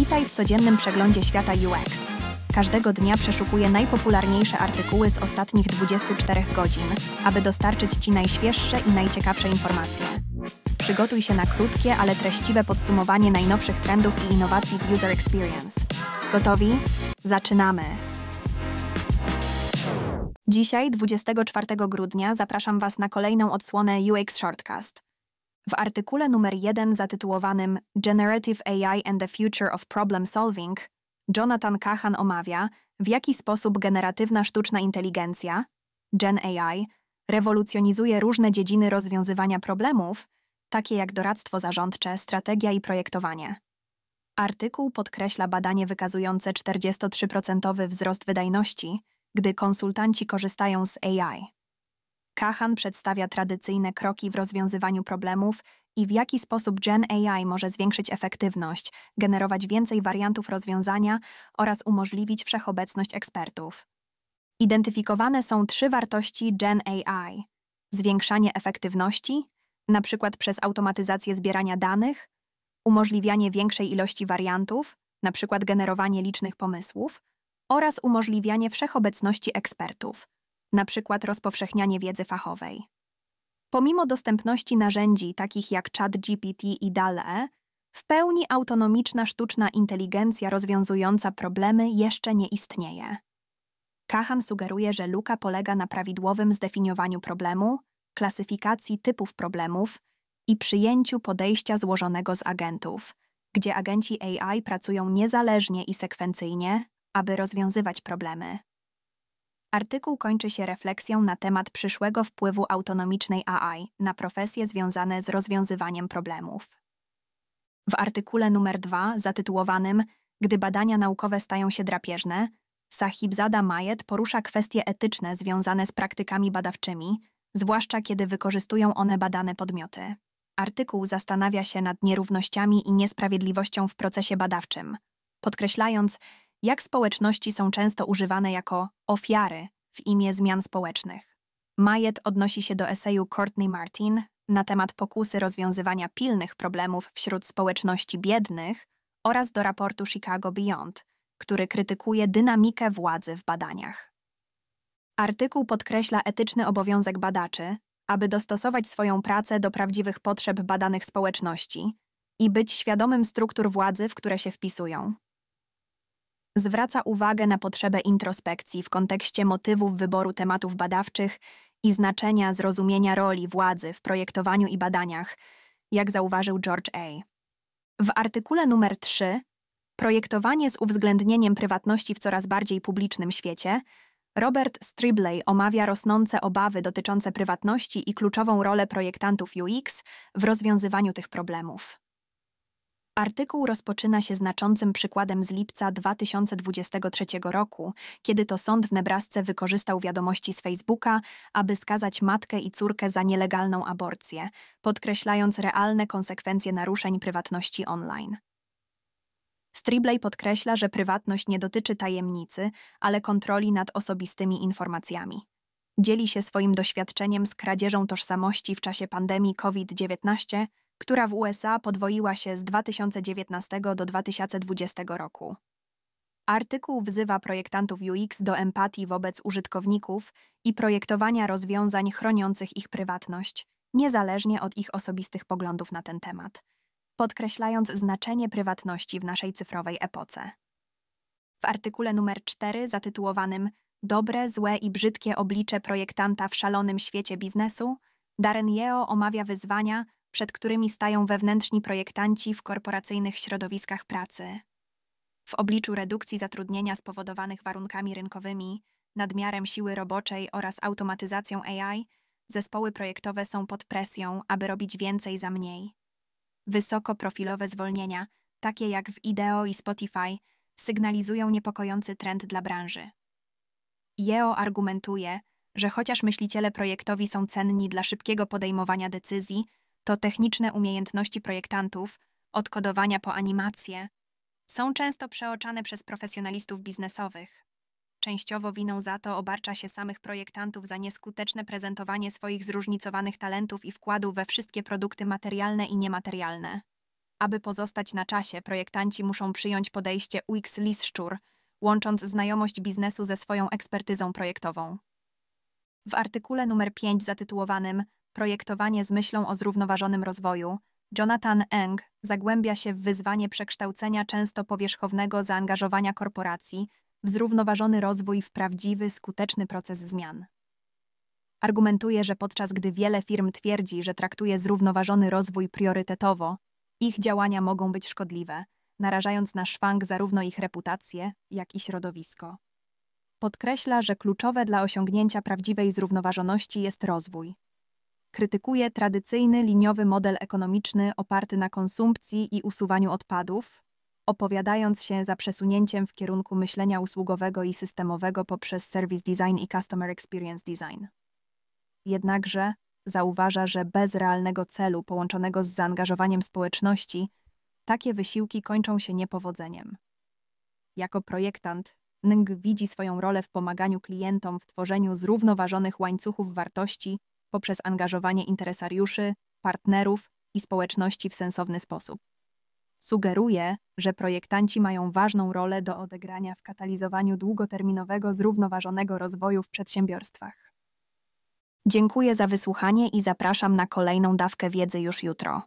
Witaj w codziennym przeglądzie świata UX. Każdego dnia przeszukuję najpopularniejsze artykuły z ostatnich 24 godzin, aby dostarczyć Ci najświeższe i najciekawsze informacje. Przygotuj się na krótkie, ale treściwe podsumowanie najnowszych trendów i innowacji w User Experience. Gotowi? Zaczynamy! Dzisiaj, 24 grudnia, zapraszam Was na kolejną odsłonę UX Shortcast – w artykule numer 1 zatytułowanym Generative AI and the Future of Problem Solving Jonathan Kahan omawia, w jaki sposób generatywna sztuczna inteligencja, Gen AI, rewolucjonizuje różne dziedziny rozwiązywania problemów, takie jak doradztwo zarządcze, strategia i projektowanie. Artykuł podkreśla badanie wykazujące 43% wzrost wydajności, gdy konsultanci korzystają z AI. Kahan przedstawia tradycyjne kroki w rozwiązywaniu problemów i w jaki sposób Gen AI może zwiększyć efektywność, generować więcej wariantów rozwiązania oraz umożliwić wszechobecność ekspertów. Identyfikowane są trzy wartości Gen AI: zwiększanie efektywności, np. przez automatyzację zbierania danych, umożliwianie większej ilości wariantów, np. generowanie licznych pomysłów, oraz umożliwianie wszechobecności ekspertów przykład rozpowszechnianie wiedzy fachowej. Pomimo dostępności narzędzi takich jak ChatGPT i DALE, w pełni autonomiczna sztuczna inteligencja rozwiązująca problemy jeszcze nie istnieje. Kahan sugeruje, że luka polega na prawidłowym zdefiniowaniu problemu, klasyfikacji typów problemów i przyjęciu podejścia złożonego z agentów, gdzie agenci AI pracują niezależnie i sekwencyjnie, aby rozwiązywać problemy. Artykuł kończy się refleksją na temat przyszłego wpływu autonomicznej AI na profesje związane z rozwiązywaniem problemów. W artykule numer 2, zatytułowanym Gdy badania naukowe stają się drapieżne, Sahibzada Majet porusza kwestie etyczne związane z praktykami badawczymi, zwłaszcza kiedy wykorzystują one badane podmioty. Artykuł zastanawia się nad nierównościami i niesprawiedliwością w procesie badawczym, podkreślając, jak społeczności są często używane jako ofiary w imię zmian społecznych. Majet odnosi się do eseju Courtney Martin na temat pokusy rozwiązywania pilnych problemów wśród społeczności biednych oraz do raportu Chicago Beyond, który krytykuje dynamikę władzy w badaniach. Artykuł podkreśla etyczny obowiązek badaczy, aby dostosować swoją pracę do prawdziwych potrzeb badanych społeczności i być świadomym struktur władzy, w które się wpisują zwraca uwagę na potrzebę introspekcji w kontekście motywów wyboru tematów badawczych i znaczenia zrozumienia roli władzy w projektowaniu i badaniach, jak zauważył George A. W artykule numer 3 Projektowanie z uwzględnieniem prywatności w coraz bardziej publicznym świecie Robert Stribley omawia rosnące obawy dotyczące prywatności i kluczową rolę projektantów UX w rozwiązywaniu tych problemów. Artykuł rozpoczyna się znaczącym przykładem z lipca 2023 roku, kiedy to sąd w Nebrasce wykorzystał wiadomości z Facebooka, aby skazać matkę i córkę za nielegalną aborcję, podkreślając realne konsekwencje naruszeń prywatności online. Stribley podkreśla, że prywatność nie dotyczy tajemnicy, ale kontroli nad osobistymi informacjami. Dzieli się swoim doświadczeniem z kradzieżą tożsamości w czasie pandemii COVID-19 która w USA podwoiła się z 2019 do 2020 roku. Artykuł wzywa projektantów UX do empatii wobec użytkowników i projektowania rozwiązań chroniących ich prywatność, niezależnie od ich osobistych poglądów na ten temat, podkreślając znaczenie prywatności w naszej cyfrowej epoce. W artykule numer 4 zatytułowanym Dobre, złe i brzydkie oblicze projektanta w szalonym świecie biznesu, Darren Yeo omawia wyzwania, przed którymi stają wewnętrzni projektanci w korporacyjnych środowiskach pracy. W obliczu redukcji zatrudnienia spowodowanych warunkami rynkowymi, nadmiarem siły roboczej oraz automatyzacją AI, zespoły projektowe są pod presją, aby robić więcej za mniej. Wysokoprofilowe zwolnienia, takie jak w IDEO i Spotify, sygnalizują niepokojący trend dla branży. Yeo argumentuje, że chociaż myśliciele projektowi są cenni dla szybkiego podejmowania decyzji, to techniczne umiejętności projektantów, od kodowania po animację, są często przeoczane przez profesjonalistów biznesowych. Częściowo winą za to obarcza się samych projektantów za nieskuteczne prezentowanie swoich zróżnicowanych talentów i wkładu we wszystkie produkty materialne i niematerialne. Aby pozostać na czasie, projektanci muszą przyjąć podejście UX Liszczur, łącząc znajomość biznesu ze swoją ekspertyzą projektową. W artykule numer 5 zatytułowanym Projektowanie z myślą o zrównoważonym rozwoju Jonathan Eng zagłębia się w wyzwanie przekształcenia często powierzchownego zaangażowania korporacji w zrównoważony rozwój w prawdziwy, skuteczny proces zmian. Argumentuje, że podczas gdy wiele firm twierdzi, że traktuje zrównoważony rozwój priorytetowo, ich działania mogą być szkodliwe, narażając na szwank zarówno ich reputację, jak i środowisko. Podkreśla, że kluczowe dla osiągnięcia prawdziwej zrównoważoności jest rozwój. Krytykuje tradycyjny liniowy model ekonomiczny oparty na konsumpcji i usuwaniu odpadów, opowiadając się za przesunięciem w kierunku myślenia usługowego i systemowego poprzez Service Design i Customer Experience Design. Jednakże zauważa, że bez realnego celu połączonego z zaangażowaniem społeczności, takie wysiłki kończą się niepowodzeniem. Jako projektant, Ng widzi swoją rolę w pomaganiu klientom w tworzeniu zrównoważonych łańcuchów wartości poprzez angażowanie interesariuszy, partnerów i społeczności w sensowny sposób. Sugeruje, że projektanci mają ważną rolę do odegrania w katalizowaniu długoterminowego, zrównoważonego rozwoju w przedsiębiorstwach. Dziękuję za wysłuchanie i zapraszam na kolejną dawkę wiedzy już jutro.